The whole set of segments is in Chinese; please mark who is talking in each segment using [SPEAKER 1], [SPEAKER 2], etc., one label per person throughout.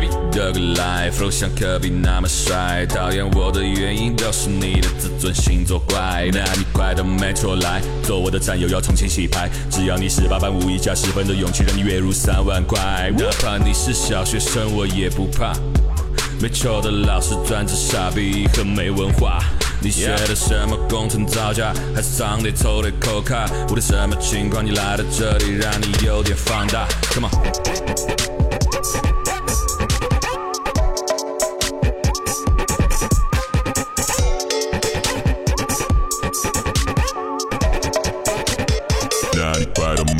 [SPEAKER 1] 的个 life，flow 像科比那么帅，讨厌我的原因都是你的自尊心作怪。那你快到 metro 来，做我的战友要重新洗牌。只要你十八般武艺加十分的勇气，让你月入三万块。哪怕你是小学生，我也不怕。没球的老师专治傻逼和没文化。你学的什么工程造价，还是上得抽的扣卡？无论什么情况？你来到这里让你有点放大？Come on。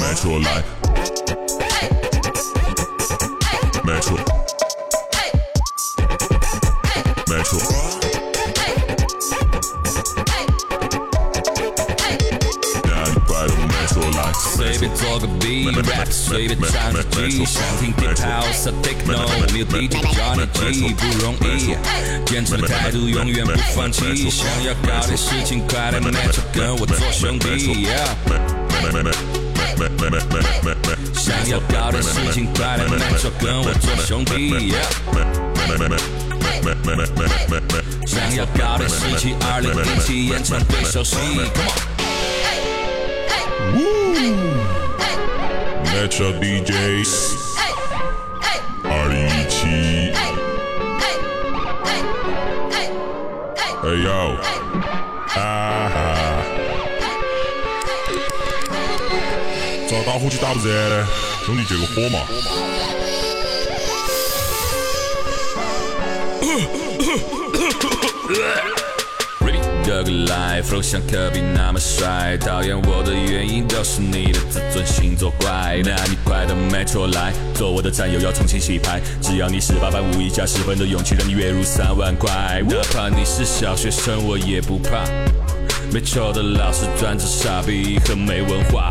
[SPEAKER 1] 迈出来。迈出，迈出。随便做个 B，rap 随便唱个 G，想听 deep house 和 techno，没有 DJ 找你 G 不容易，坚持态度永远不放弃，想要搞点事情快点 match，跟我做兄弟。想要搞点事情，快来 Metro 跟我做兄弟。想要搞点事情，二零一七演唱会消息。
[SPEAKER 2] Metro DJs，二零一七，哎呦，咋打火机打不燃呢？兄弟借个火嘛。
[SPEAKER 1] Ready 的个 life，flow 像科比那么帅，讨厌我的原因都是你的自尊心作怪。那你快到 Metro 来，做我的战友要重新洗牌。只要你十八般武艺加十分的勇气，让你月入三万块。哪怕你是小学生，我也不怕。没球的老师专治傻逼和没文化。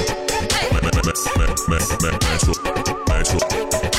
[SPEAKER 2] Metro, Metro, Metro.